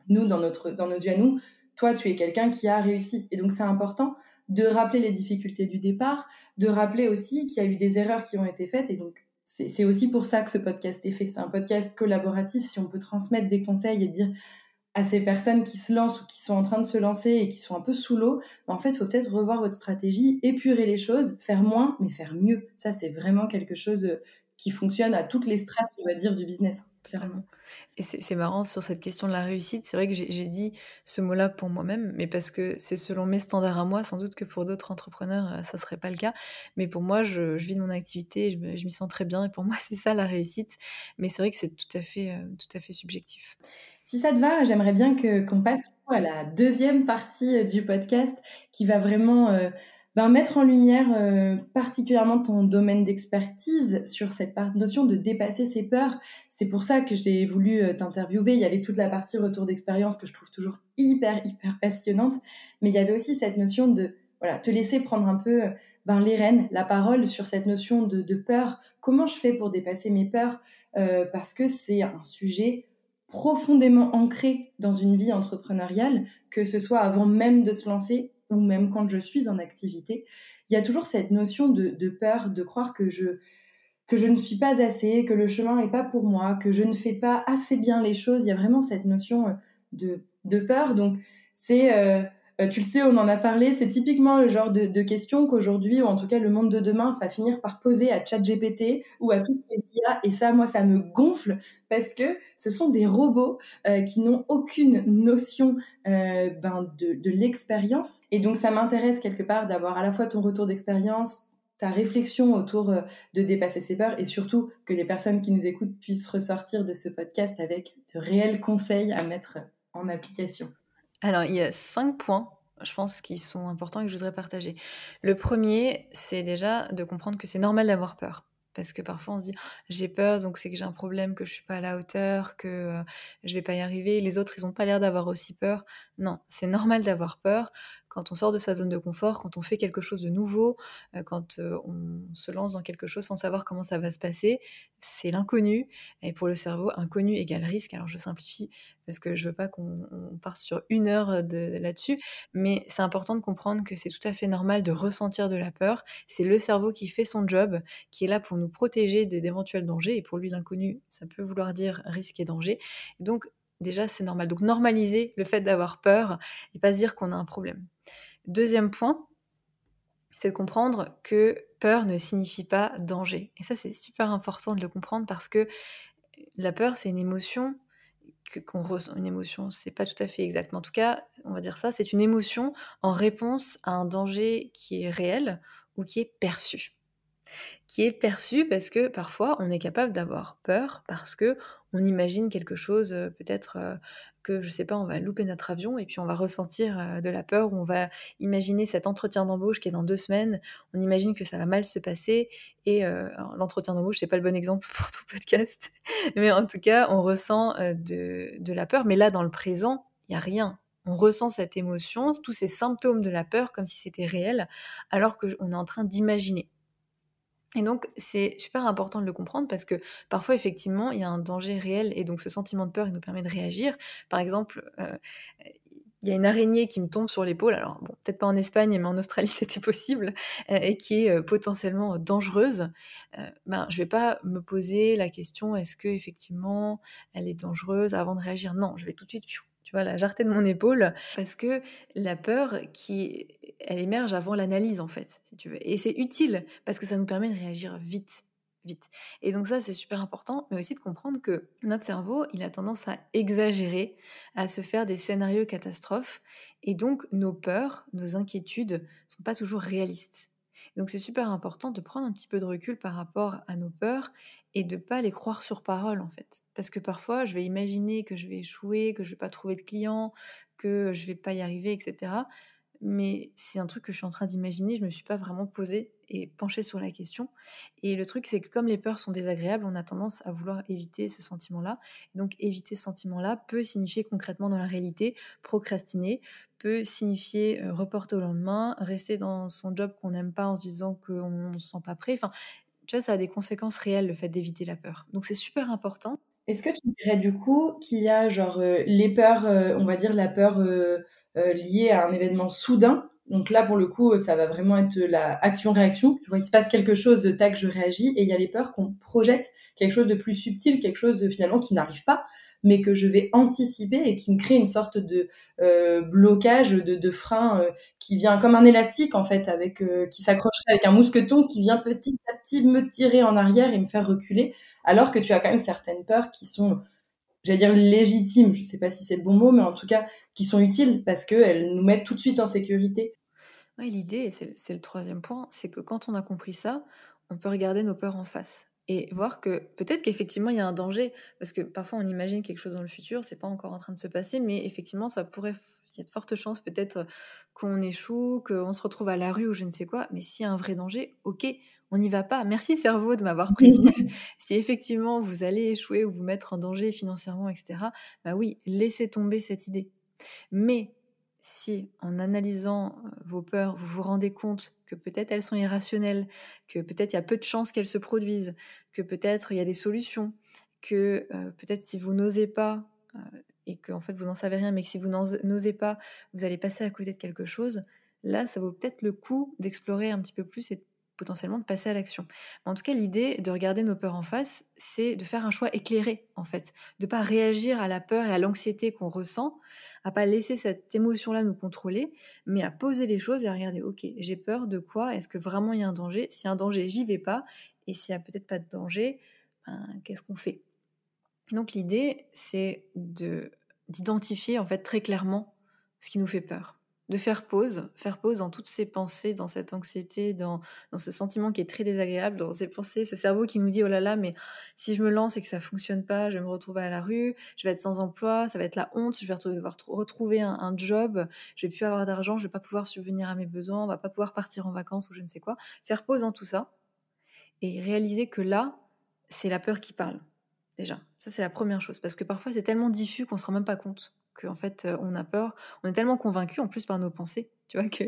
nous, dans nos yeux à nous, toi, tu es quelqu'un qui a réussi. Et donc, c'est important de rappeler les difficultés du départ, de rappeler aussi qu'il y a eu des erreurs qui ont été faites. Et donc, c'est aussi pour ça que ce podcast est fait. C'est un podcast collaboratif. Si on peut transmettre des conseils et dire à ces personnes qui se lancent ou qui sont en train de se lancer et qui sont un peu sous l'eau, bah, en fait, il faut peut-être revoir votre stratégie, épurer les choses, faire moins, mais faire mieux. Ça, c'est vraiment quelque chose euh, qui fonctionne à toutes les strates, on va dire, du business. Clairement. Et c'est marrant sur cette question de la réussite. C'est vrai que j'ai dit ce mot-là pour moi-même, mais parce que c'est selon mes standards à moi. Sans doute que pour d'autres entrepreneurs, euh, ça serait pas le cas. Mais pour moi, je, vis de mon activité, je m'y sens très bien. Et pour moi, c'est ça la réussite. Mais c'est vrai que c'est tout à fait, euh, tout à fait subjectif. Si ça te va, j'aimerais bien qu'on passe à la deuxième partie euh, du podcast qui va vraiment euh, ben, mettre en lumière euh, particulièrement ton domaine d'expertise sur cette notion de dépasser ses peurs. C'est pour ça que j'ai voulu t'interviewer. Il y avait toute la partie retour d'expérience que je trouve toujours hyper hyper passionnante, mais il y avait aussi cette notion de voilà te laisser prendre un peu ben, les rênes, la parole sur cette notion de, peur. Comment je fais pour dépasser mes peurs euh, Parce que c'est un sujet profondément ancré dans une vie entrepreneuriale, que ce soit avant même de se lancer ou même quand je suis en activité. Il y a toujours cette notion de, peur, de croire que je, que je ne suis pas assez, que le chemin n'est pas pour moi, que je ne fais pas assez bien les choses. Il y a vraiment cette notion euh, de, de peur. Donc, c'est, euh, euh, tu le sais, on en a parlé, c'est typiquement le genre de, questions qu'aujourd'hui, ou en tout cas le monde de demain, va finir par poser à ChatGPT ou à toutes ces IA. Et ça, moi, ça me gonfle parce que ce sont des robots qui n'ont aucune notion ben, de, de l'expérience. Et donc, ça m'intéresse quelque part d'avoir à la fois ton retour d'expérience, ta réflexion autour euh, de dépasser ses peurs et surtout que les personnes qui nous écoutent puissent ressortir de ce podcast avec de réels conseils à mettre en application. Alors, il y a cinq points, je pense, qui sont importants et que je voudrais partager. Le premier, c'est déjà de comprendre que c'est normal d'avoir peur. Parce que parfois on se dit j'ai peur, donc c'est que j'ai un problème, que je suis pas à la hauteur, que euh, je vais pas y arriver. Les autres, ils ont pas l'air d'avoir aussi peur. Non, c'est normal d'avoir peur quand on sort de sa zone de confort, quand on fait quelque chose de nouveau, euh, quand euh, on se lance dans quelque chose sans savoir comment ça va se passer, c'est l'inconnu. Et pour le cerveau, inconnu égale risque. Alors je simplifie parce que je veux pas qu'on parte sur une heure de, là-dessus, mais c'est important de comprendre que c'est tout à fait normal de ressentir de la peur. C'est le cerveau qui fait son job, qui est là pour nous protéger d'éventuels dangers. Et pour lui, l'inconnu, ça peut vouloir dire risque et danger. Donc déjà, c'est normal. Donc normaliser le fait d'avoir peur et pas se dire qu'on a un problème. Deuxième point, c'est de comprendre que peur ne signifie pas danger. Et ça, c'est super important de le comprendre parce que la peur, c'est une émotion qu'on ressent. Une émotion, c'est pas tout à fait exact, mais en tout cas, on va dire ça, c'est une émotion en réponse à un danger qui est réel ou qui est perçu qui est perçu parce que parfois on est capable d'avoir peur parce que on imagine quelque chose, euh, peut-être euh, que je sais pas, on va louper notre avion et puis on va ressentir euh, de la peur, on va imaginer cet entretien d'embauche qui est dans deux semaines, on imagine que ça va mal se passer et l'entretien d'embauche c'est pas le bon exemple pour tout podcast, mais en tout cas on ressent de, de la peur, mais là dans le présent il y a rien, on ressent cette émotion, tous ces symptômes de la peur comme si c'était réel, alors qu'on est en train d'imaginer. Et donc, c'est super important de le comprendre parce que parfois, effectivement, il y a un danger réel et donc ce sentiment de peur, il nous permet de réagir. Par exemple, euh, il y a une araignée qui me tombe sur l'épaule, alors peut-être pas en Espagne, mais en Australie c'était possible, euh, et qui est euh, potentiellement dangereuse, ben, je vais pas me poser la question est-ce que effectivement elle est dangereuse avant de réagir? Non, je vais tout de suite tu vois, la jarreté de mon épaule, parce que la peur, qui, elle émerge avant l'analyse, en fait, si. Et c'est utile, parce que ça nous permet de réagir vite, vite. Et donc ça, c'est super important, mais aussi de comprendre que notre cerveau, il a tendance à exagérer, à se faire des scénarios catastrophes, et donc nos peurs, nos inquiétudes sont pas toujours réalistes. Donc c'est super important de prendre un petit peu de recul par rapport à nos peurs et de pas les croire sur parole en fait. Parce que parfois, je vais imaginer que je vais échouer, que je vais pas trouver de clients, que je vais pas y arriver, etc. Mais c'est un truc que je suis en train d'imaginer, je me suis pas vraiment posée et penchée sur la question. Et le truc, c'est que comme les peurs sont désagréables, on a tendance à vouloir éviter ce sentiment-là. Donc éviter ce sentiment-là peut signifier concrètement dans la réalité procrastiner, peut signifier euh, reporter au lendemain, rester dans son job qu'on n'aime pas en se disant qu'on ne se sent pas prêt. Enfin, tu vois, ça a des conséquences réelles, le fait d'éviter la peur. Donc c'est super important. Est-ce que tu dirais du coup qu'il y a genre euh, les peurs, euh, on va dire la peur euh, liée à un événement soudain donc là, pour le coup, ça va vraiment être la action-réaction. Tu vois, il se passe quelque chose, tac, je réagis. Et il y a les peurs qu'on projette quelque chose de plus subtil, quelque chose finalement qui n'arrive pas mais que je vais anticiper et qui me crée une sorte de euh, blocage, de, de frein euh, qui vient comme un élastique en fait, avec qui s'accrocherait avec un mousqueton qui vient petit à petit me tirer en arrière et me faire reculer, alors que tu as quand même certaines peurs qui sont j'allais dire légitimes, je ne sais pas si c'est le bon mot, mais en tout cas qui sont utiles parce qu'elles nous mettent tout de suite en sécurité. Oui, l'idée, c'est le troisième point, c'est que quand on a compris ça, on peut regarder nos peurs en face et voir que peut-être qu'effectivement il y a un danger parce que parfois on imagine quelque chose dans le futur, c'est pas encore en train de se passer, mais effectivement ça pourrait, il y a de fortes chances peut-être qu'on échoue, qu'on se retrouve à la rue ou je ne sais quoi. Mais s'il y a un vrai danger, ok, on n'y va pas. Merci cerveau de m'avoir prévenu. si effectivement vous allez échouer ou vous mettre en danger financièrement, etc. Bah oui, laissez tomber cette idée. Mais si en analysant vos peurs, vous vous rendez compte que peut-être elles sont irrationnelles, que peut-être il y a peu de chances qu'elles se produisent, que peut-être il y a des solutions, que peut-être si vous n'osez pas et que en fait vous n'en savez rien, mais que si vous n'osez pas, vous allez passer à côté de quelque chose, là ça vaut peut-être le coup d'explorer un petit peu plus et potentiellement de passer à l'action. En tout cas, l'idée de regarder nos peurs en face, c'est de faire un choix éclairé, en fait, de pas réagir à la peur et à l'anxiété qu'on ressent, à pas laisser cette émotion-là nous contrôler, mais à poser les choses et à regarder, ok, j'ai peur de quoi? Est-ce que vraiment il y a un danger? S'il y a un danger, j'y vais pas. Et s'il y a peut-être pas de danger, ben, qu'est-ce qu'on fait? Donc l'idée, c'est de d'identifier en fait très clairement ce qui nous fait peur de faire pause, faire pause dans toutes ces pensées, dans cette anxiété, dans, dans, ce sentiment qui est très désagréable, dans ces pensées, ce cerveau qui nous dit oh là là, mais si je me lance et que ça fonctionne pas, je vais me retrouver à la rue, je vais être sans emploi, ça va être la honte, je vais devoir retrouver un, job, je vais plus avoir d'argent, je vais pas pouvoir subvenir à mes besoins, on va pas pouvoir partir en vacances ou je ne sais quoi. Faire pause dans tout ça et réaliser que là, c'est la peur qui parle. Déjà, ça c'est la première chose, parce que parfois c'est tellement diffus qu'on se rend même pas compte qu'en fait euh, on a peur, on est tellement convaincu en plus par nos pensées, tu vois, que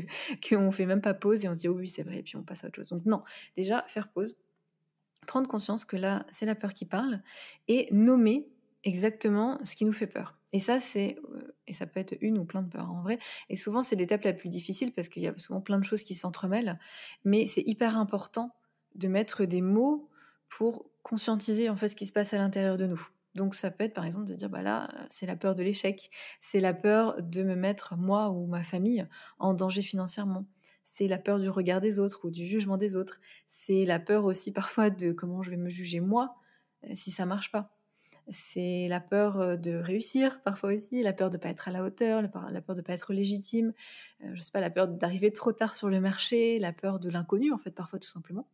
qu'on fait même pas pause et on se dit oh oui c'est vrai et puis on passe à autre chose. Donc non, déjà faire pause, prendre conscience que là c'est la peur qui parle et nommer exactement ce qui nous fait peur. Et ça c'est euh, et ça peut être une ou plein de peurs en vrai. Et souvent c'est l'étape la plus difficile parce qu'il y a souvent plein de choses qui s'entremêlent, mais c'est hyper important de mettre des mots pour conscientiser en fait ce qui se passe à l'intérieur de nous. Donc ça peut être par exemple de dire bah là c'est la peur de l'échec, c'est la peur de me mettre moi ou ma famille en danger financièrement, c'est la peur du regard des autres ou du jugement des autres, c'est la peur aussi parfois de comment je vais me juger moi euh, si ça marche pas. C'est la peur euh, de réussir parfois aussi, la peur de pas être à la hauteur, la peur, de de pas être légitime, euh, je sais pas la peur d'arriver trop tard sur le marché, la peur de l'inconnu en fait parfois tout simplement.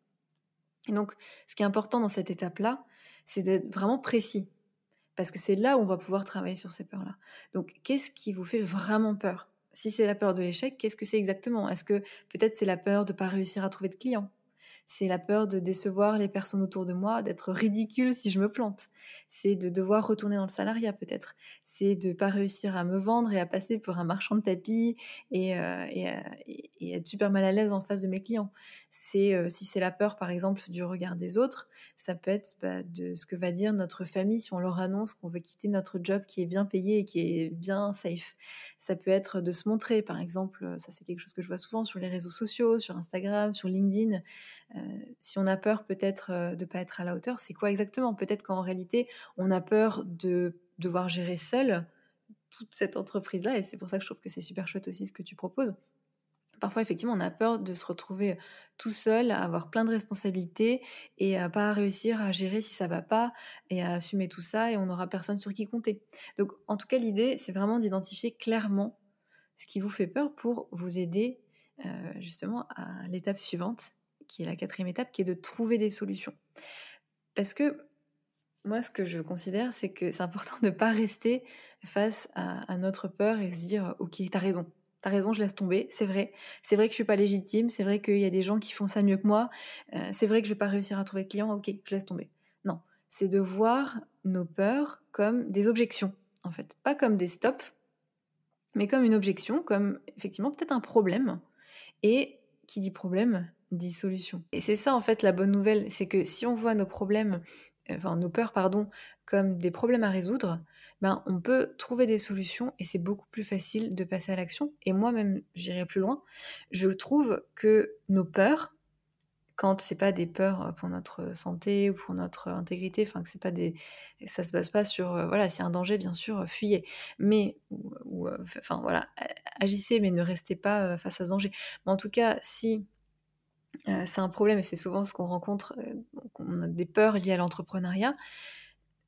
Et donc ce qui est important dans cette étape là, c'est d'être vraiment précis parce que c'est là où on va pouvoir travailler sur ces peurs-là. Donc, qu'est-ce qui vous fait vraiment peur? Si c'est la peur de l'échec, qu'est-ce que c'est exactement? Est-ce que peut-être c'est la peur de ne pas réussir à trouver de clients? C'est la peur de décevoir les personnes autour de moi, d'être ridicule si je me plante? C'est de devoir retourner dans le salariat peut-être? C'est de pas réussir à me vendre et à passer pour un marchand de tapis et, euh, euh, être super mal à l'aise en face de mes clients. C'est euh, si c'est la peur, par exemple, du regard des autres, ça peut être bah, de ce que va dire notre famille si on leur annonce qu'on veut quitter notre job qui est bien payé et qui est bien safe. Ça peut être de se montrer, par exemple, ça c'est quelque chose que je vois souvent sur les réseaux sociaux, sur Instagram, sur LinkedIn. si on a peur peut-être de pas être à la hauteur, c'est quoi exactement? Peut-être qu'en réalité, on a peur de devoir gérer seul toute cette entreprise-là. Et c'est pour ça que je trouve que c'est super chouette aussi ce que tu proposes. Parfois, effectivement, on a peur de se retrouver tout seul, à avoir plein de responsabilités et à pas réussir à gérer si ça va pas et à assumer tout ça et on n'aura personne sur qui compter. Donc, en tout cas, l'idée, c'est vraiment d'identifier clairement ce qui vous fait peur pour vous aider euh, justement à l'étape suivante, qui est la quatrième étape, qui est de trouver des solutions. Parce que moi, ce que je considère, c'est que c'est important de ne pas rester face à, notre peur et se dire Ok, t'as raison, t'as raison, je laisse tomber, c'est vrai. C'est vrai que je suis pas légitime, c'est vrai qu'il y a des gens qui font ça mieux que moi, euh, c'est vrai que je vais pas réussir à trouver de clients, ok, je laisse tomber. Non, c'est de voir nos peurs comme des objections, en fait. Pas comme des stops, mais comme une objection, comme effectivement peut-être un problème. Et qui dit problème dit solution. Et c'est ça en fait la bonne nouvelle, c'est que si on voit nos problèmes enfin nos peurs, pardon, comme des problèmes à résoudre, ben, on peut trouver des solutions et c'est beaucoup plus facile de passer à l'action. Et moi-même, j'irai plus loin. Je trouve que nos peurs, quand c'est pas des peurs pour notre santé ou pour notre intégrité, enfin que c'est pas des, ça se base pas sur, euh, voilà, a un danger, bien sûr, fuyez. Mais, ou, euh, enfin voilà, agissez, mais ne restez pas euh, face à ce danger. Mais en tout cas, si euh, c'est un problème et c'est souvent ce qu'on rencontre. Euh, on a des peurs liées à l'entrepreneuriat.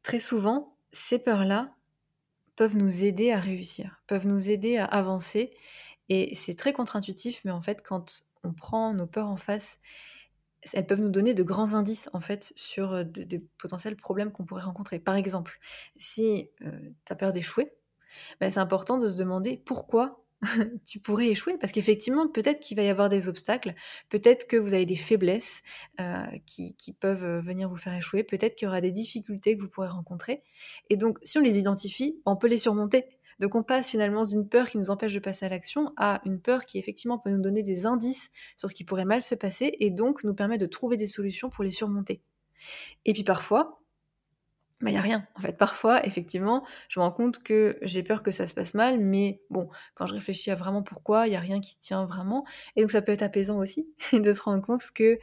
Très souvent, ces peurs-là peuvent nous aider à réussir, peuvent nous aider à avancer. Et c'est très contre-intuitif, mais en fait, quand on prend nos peurs en face, elles peuvent nous donner de grands indices en fait sur euh, des potentiels problèmes qu'on pourrait rencontrer. Par exemple, si tu as peur d'échouer, ben, c'est important de se demander pourquoi tu pourrais échouer parce qu'effectivement, peut-être qu'il va y avoir des obstacles, peut-être que vous avez des faiblesses euh, qui, peuvent euh, venir vous faire échouer, peut-être qu'il y aura des difficultés que vous pourrez rencontrer. Et donc, si on les identifie, on peut les surmonter. Donc on passe finalement d'une peur qui nous empêche de passer à l'action à une peur qui effectivement peut nous donner des indices sur ce qui pourrait mal se passer et donc nous permet de trouver des solutions pour les surmonter. Et puis parfois, il bah, n'y a rien. En fait, parfois, effectivement, je me rends compte que j'ai peur que ça se passe mal, mais bon, quand je réfléchis à vraiment pourquoi, il n'y a rien qui tient vraiment. Et donc ça peut être apaisant aussi de se rendre compte que,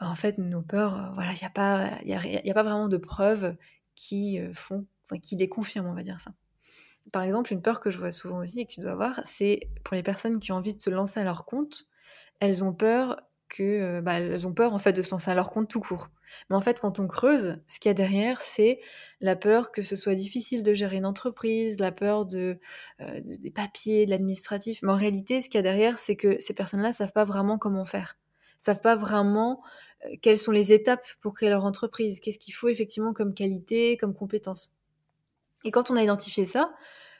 bah, en fait, nos peurs, euh, voilà, il n'y a, pas, a, pas vraiment de preuves qui euh, font, qui les confirment, on va dire ça. Par exemple, une peur que je vois souvent aussi et que tu dois avoir, c'est pour les personnes qui ont envie de se lancer à leur compte, elles ont peur que, euh, bah, elles ont peur en fait de se lancer à leur compte tout court. Mais en fait, quand on creuse, ce qu'il y a derrière, c'est la peur que ce soit difficile de gérer une entreprise, la peur de, euh, des papiers, de l'administratif. Mais en réalité, ce qu'il y a derrière, c'est que ces personnes-là savent pas vraiment comment faire, savent pas vraiment euh, quelles sont les étapes pour créer leur entreprise, qu'est-ce qu'il faut effectivement comme qualité, comme compétence. Et quand on a identifié ça,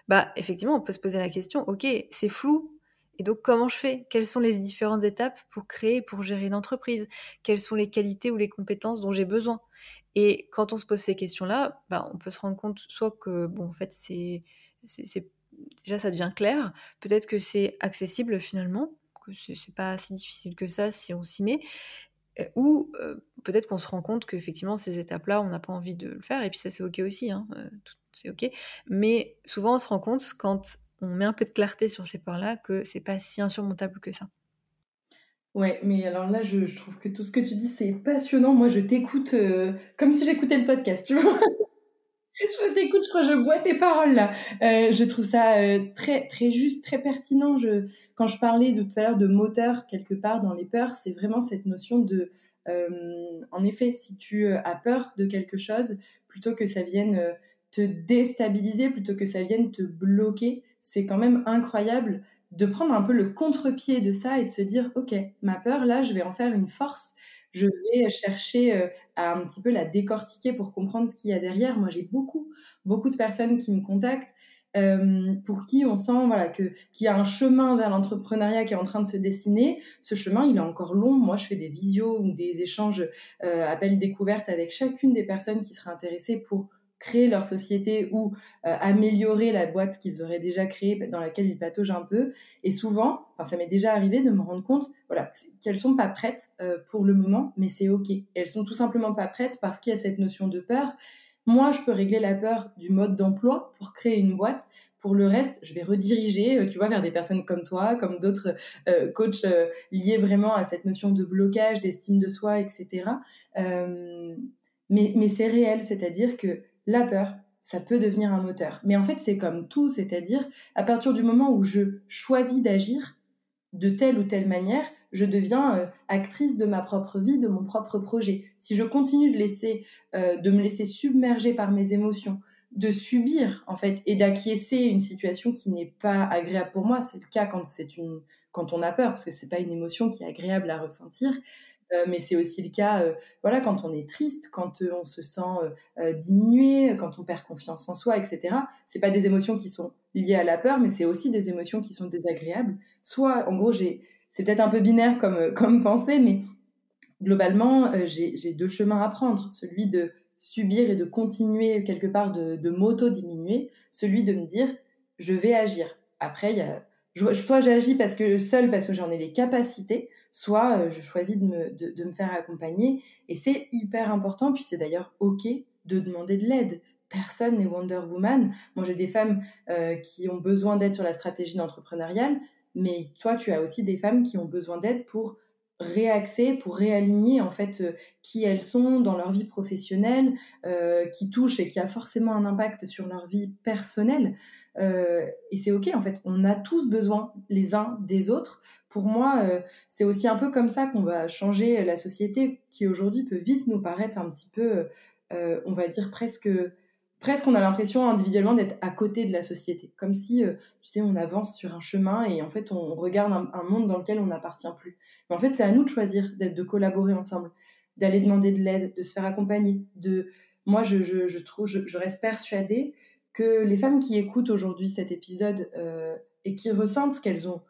bah effectivement, on peut se poser la question, ok, c'est flou, et donc, comment je fais? Quelles sont les différentes étapes pour créer, pour gérer une entreprise? Quelles sont les qualités ou les compétences dont j'ai besoin? Et quand on se pose ces questions-là, bah, on peut se rendre compte soit que, bon, en fait, c'est, déjà ça devient clair, peut-être que c'est accessible finalement, que c'est pas si difficile que ça si on s'y met, euh, ou euh, peut-être qu'on se rend compte qu'effectivement ces étapes-là, on n'a pas envie de le faire, et puis ça c'est ok aussi, hein, euh, c'est ok. Mais souvent on se rend compte quand on met un peu de clarté sur ces points-là que c'est pas si insurmontable que ça. Ouais, mais alors là, je, trouve que tout ce que tu dis, c'est passionnant. Moi, je t'écoute euh, comme si j'écoutais le podcast, je t'écoute, je crois, je bois tes paroles là. Euh, je trouve ça euh, très, très juste, très pertinent. Quand je parlais tout à l'heure de moteur quelque part dans les peurs, c'est vraiment cette notion de, en effet, si tu as peur de quelque chose, plutôt que ça vienne te déstabiliser, plutôt que ça vienne te bloquer, c'est quand même incroyable de prendre un peu le contre-pied de ça et de se dire, OK, ma peur, là, je vais en faire une force. Je vais chercher euh, à un petit peu la décortiquer pour comprendre ce qu'il y a derrière. Moi, j'ai beaucoup, beaucoup de personnes qui me contactent euh, pour qui on sent voilà que qu'il y a un chemin vers l'entrepreneuriat qui est en train de se dessiner. Ce chemin, il est encore long. Moi, je fais des visios ou des échanges, euh, appels découvertes avec chacune des personnes qui seraient intéressées pour créer leur société ou euh, améliorer la boîte qu'ils auraient déjà créée dans laquelle ils pataugent un peu. Et souvent, ça m'est déjà arrivé de me rendre compte voilà, qu'elles sont pas prêtes euh, pour le moment, mais c'est OK. Elles sont tout simplement pas prêtes parce qu'il y a cette notion de peur. Moi, je peux régler la peur du mode d'emploi pour créer une boîte. Pour le reste, je vais rediriger, euh, tu vois, vers des personnes comme toi, comme d'autres coachs liés vraiment à cette notion de blocage, d'estime de soi, etc. mais, mais c'est réel, c'est-à-dire que la peur, ça peut devenir un moteur. Mais en fait, c'est comme tout, c'est-à-dire à partir du moment où je choisis d'agir de telle ou telle manière, je deviens euh, actrice de ma propre vie, de mon propre projet. Si je continue de laisser, euh, de me laisser submerger par mes émotions, de subir en fait et d'acquiescer une situation qui n'est pas agréable pour moi, c'est le cas quand c'est une quand on a peur parce que c'est pas une émotion qui est agréable à ressentir. Euh, mais c'est aussi le cas euh, voilà, quand on est triste, quand euh, on se sent diminué, quand on perd confiance en soi, etc. C'est pas des émotions qui sont liées à la peur, mais c'est aussi des émotions qui sont désagréables. Soit, en gros, j'ai, c'est peut-être un peu binaire comme, comme pensée, mais globalement, j'ai deux chemins à prendre. Celui de subir et de continuer quelque part de, de m'auto-diminuer, celui de me dire, je vais agir. Après, y a, soit j'agis parce que seul parce que j'en ai les capacités, soit euh, je choisis de me, de, me faire accompagner. Et c'est hyper important, puis c'est d'ailleurs OK de demander de l'aide. Personne n'est Wonder Woman. Moi, j'ai des femmes euh, qui ont besoin d'aide sur la stratégie d'entrepreneuriale, mais toi, tu as aussi des femmes qui ont besoin d'aide pour réaxer, pour réaligner en fait euh, qui elles sont dans leur vie professionnelle, qui touche et qui a forcément un impact sur leur vie personnelle. et c'est ok en fait, on a tous besoin les uns des autres pour moi, euh, c'est aussi un peu comme ça qu'on va changer la société qui aujourd'hui peut vite nous paraître un petit peu, euh, on va dire presque, presque on a l'impression individuellement d'être à côté de la société, comme si, euh, tu sais, on avance sur un chemin et en fait on regarde un, monde dans lequel on n'appartient plus. Mais en fait, c'est à nous de choisir, d'être, de collaborer ensemble, d'aller demander de l'aide, de se faire accompagner. De, moi, je, trouve, je, reste persuadée que les femmes qui écoutent aujourd'hui cet épisode et qui ressentent qu'elles ont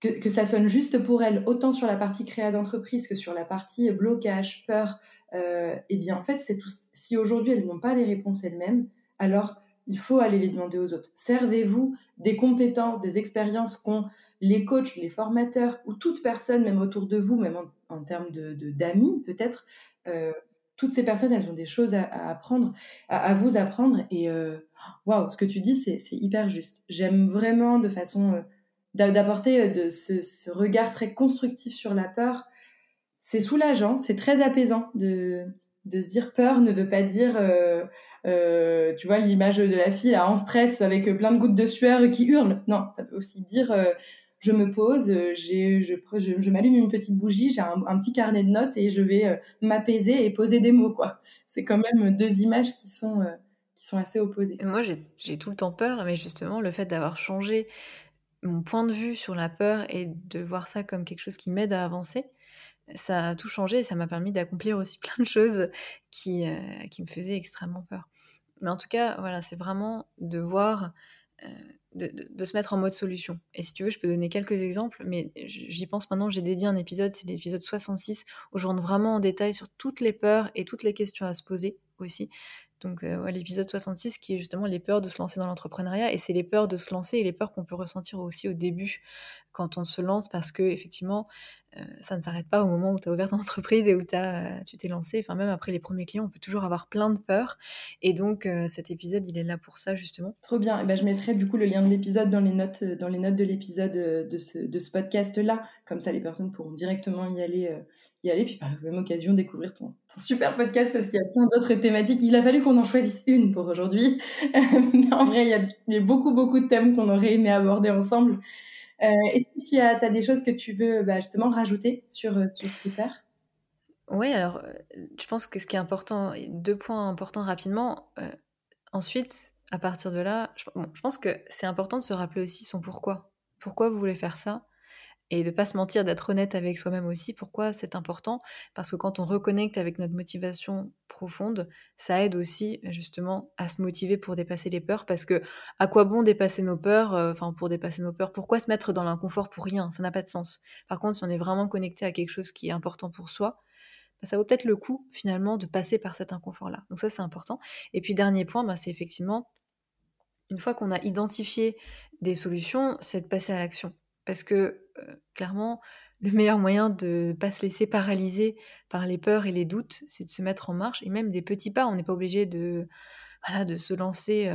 que, ça sonne juste pour elles, autant sur la partie créa d'entreprise que sur la partie blocage, peur, euh, eh bien en fait, c'est tout. Si aujourd'hui elles n'ont pas les réponses elles-mêmes, alors il faut aller les demander aux autres. Servez-vous des compétences, des expériences qu'ont les coachs, les formateurs ou toute personne, même autour de vous, même en, termes de, d'amis peut-être. Euh, toutes ces personnes, elles ont des choses à, apprendre, à, vous apprendre. Et euh, waouh, ce que tu dis, c'est, hyper juste. J'aime vraiment de façon euh, d'apporter de ce, regard très constructif sur la peur. C'est soulageant, c'est très apaisant de, de se dire peur ne veut pas dire euh, tu vois, l'image de la fille en stress avec plein de gouttes de sueur qui hurle. Non, ça peut aussi dire euh, je me pose, euh, j'ai, je, je, m'allume une petite bougie, j'ai un, petit carnet de notes et je vais m'apaiser et poser des mots, quoi. C'est quand même deux images qui sont, qui sont assez opposées. Moi, j'ai tout le temps peur, mais justement, le fait d'avoir changé mon point de vue sur la peur et de voir ça comme quelque chose qui m'aide à avancer, ça a tout changé et ça m'a permis d'accomplir aussi plein de choses qui, euh, qui me faisaient extrêmement peur. Mais en tout cas, voilà, c'est vraiment de voir, euh, de, de, se mettre en mode solution. Et si tu veux, je peux donner quelques exemples, mais j'y pense maintenant, j'ai dédié un épisode, c'est l'épisode 66, où je rentre vraiment en détail sur toutes les peurs et toutes les questions à se poser aussi. Donc l'épisode 66 qui est justement les peurs de se lancer dans l'entrepreneuriat. Et c'est les peurs de se lancer et les peurs qu'on peut ressentir aussi au début quand on se lance. Parce que effectivement euh, ça ne s'arrête pas au moment où tu as ouvert ton entreprise et où as, tu t'es lancé. Enfin, même après les premiers clients, on peut toujours avoir plein de peurs. Et donc, euh, cet épisode, il est là pour ça, justement. Trop bien. Et ben, je mettrai du coup le lien de l'épisode dans les notes, dans les notes de l'épisode euh, de ce, de ce podcast-là. Comme ça, les personnes pourront directement y aller, y aller. Puis par la même occasion, découvrir ton, ton super podcast parce qu'il y a plein d'autres thématiques. Il a fallu qu'on en choisisse une pour aujourd'hui. Mais en vrai, il y a beaucoup, beaucoup de thèmes qu'on aurait aimé aborder ensemble. Euh, est-ce que tu as, des choses que tu veux bah, justement rajouter sur, euh, sur peurs Oui, alors euh, je pense que ce qui est important, deux points importants rapidement. ensuite, à partir de là, je pense que c'est important de se rappeler aussi son pourquoi. Pourquoi vous voulez faire ça? Et de pas se mentir, d'être honnête avec soi-même aussi. Pourquoi c'est important? Parce que quand on reconnecte avec notre motivation profonde, ça aide aussi justement à se motiver pour dépasser les peurs. Parce que à quoi bon dépasser nos peurs euh, Enfin, pour dépasser nos peurs, pourquoi se mettre dans l'inconfort pour rien? Ça n'a pas de sens. Par contre, si on est vraiment connecté à quelque chose qui est important pour soi, bah, ça vaut peut-être le coup finalement de passer par cet inconfort-là. Donc ça, c'est important. Et puis dernier point, bah, c'est effectivement une fois qu'on a identifié des solutions, c'est de passer à l'action. Parce que clairement, le meilleur moyen de ne pas se laisser paralyser par les peurs et les doutes, c'est de se mettre en marche. Et même des petits pas, on n'est pas obligé de, se lancer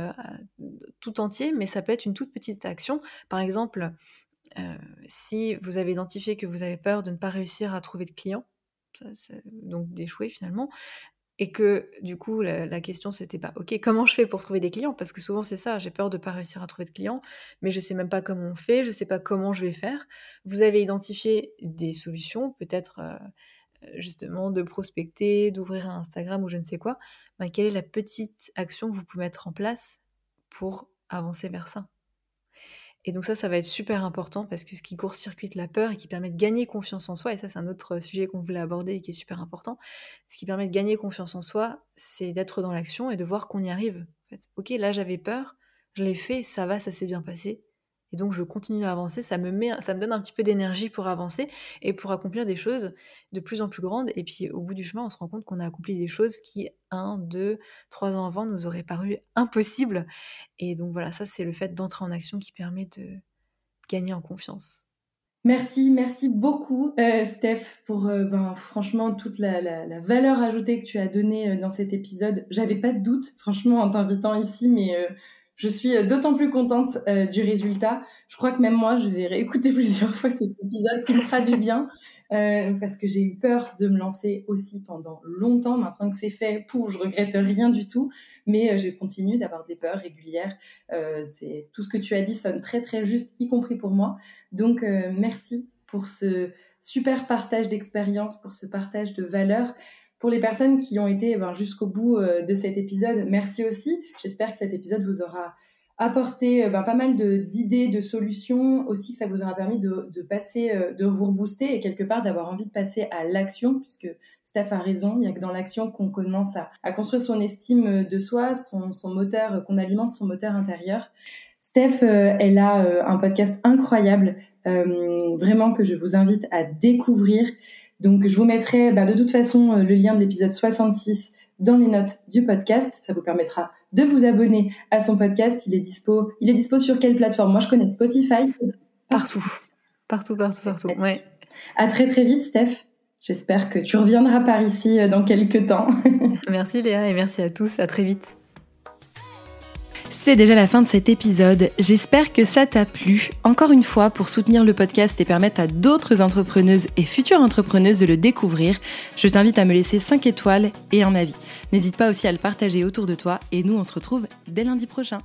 tout entier, mais ça peut être une toute petite action. Par exemple, si vous avez identifié que vous avez peur de ne pas réussir à trouver de clients, donc d'échouer finalement, et que du coup la, question c'était pas ok comment je fais pour trouver des clients? Parce que souvent c'est ça j'ai peur de pas réussir à trouver de clients mais je sais même pas comment on fait je sais pas comment je vais faire. Vous avez identifié des solutions peut-être euh, justement de prospecter d'ouvrir un Instagram ou je ne sais quoi quelle est la petite action que vous pouvez mettre en place pour avancer vers ça? Et donc ça, ça va être super important parce que ce qui court-circuite la peur et qui permet de gagner confiance en soi, et ça c'est un autre sujet qu'on voulait aborder et qui est super important, ce qui permet de gagner confiance en soi, c'est d'être dans l'action et de voir qu'on y arrive. ok, là j'avais peur, je l'ai fait, ça va, ça s'est bien passé. Et donc je continue à avancer, ça me, met, ça me donne un petit peu d'énergie pour avancer et pour accomplir des choses de plus en plus grandes. Et puis au bout du chemin, on se rend compte qu'on a accompli des choses qui, un, deux, trois ans avant, nous auraient paru impossibles. Et donc voilà, ça c'est le fait d'entrer en action qui permet de gagner en confiance. Merci, merci beaucoup euh, Steph pour euh, ben, franchement toute la, valeur ajoutée que tu as donnée euh, dans cet épisode. J'avais pas de doute franchement en t'invitant ici, mais je suis euh, d'autant plus contente euh, du résultat. Je crois que même moi, je vais réécouter plusieurs fois cet épisode qui me fera du bien euh, parce que j'ai eu peur de me lancer aussi pendant longtemps. Maintenant que c'est fait, pouf, je regrette rien du tout. Mais j'ai continué d'avoir des peurs régulières. c'est tout ce que tu as dit sonne très très juste, y compris pour moi. Donc merci pour ce super partage d'expérience, pour ce partage de valeurs. Pour les personnes qui ont été ben, jusqu'au bout euh, de cet épisode, merci aussi. J'espère que cet épisode vous aura apporté euh, ben, pas mal d'idées, de, solutions, aussi ça vous aura permis de, passer, euh, de vous rebooster et quelque part d'avoir envie de passer à l'action, puisque Steph a raison, il n'y a que dans l'action qu'on commence à, construire son estime de soi, son moteur, qu'on alimente son moteur intérieur. Steph, elle a un podcast incroyable, vraiment que je vous invite à découvrir. Donc, je vous mettrai bah, de toute façon euh, le lien de l'épisode 66 dans les notes du podcast. Ça vous permettra de vous abonner à son podcast. Il est dispo, il est dispo sur quelle plateforme? Moi, je connais Spotify. Partout, partout, partout, partout. Ouais. À très très vite, Steph. J'espère que tu reviendras par ici euh, dans quelques temps. merci Léa et merci à tous. À très vite. C'est déjà la fin de cet épisode. J'espère que ça t'a plu. Encore une fois, pour soutenir le podcast et permettre à d'autres entrepreneuses et futures entrepreneuses de le découvrir, je t'invite à me laisser 5 étoiles et un avis. N'hésite pas aussi à le partager autour de toi et nous on se retrouve dès lundi prochain.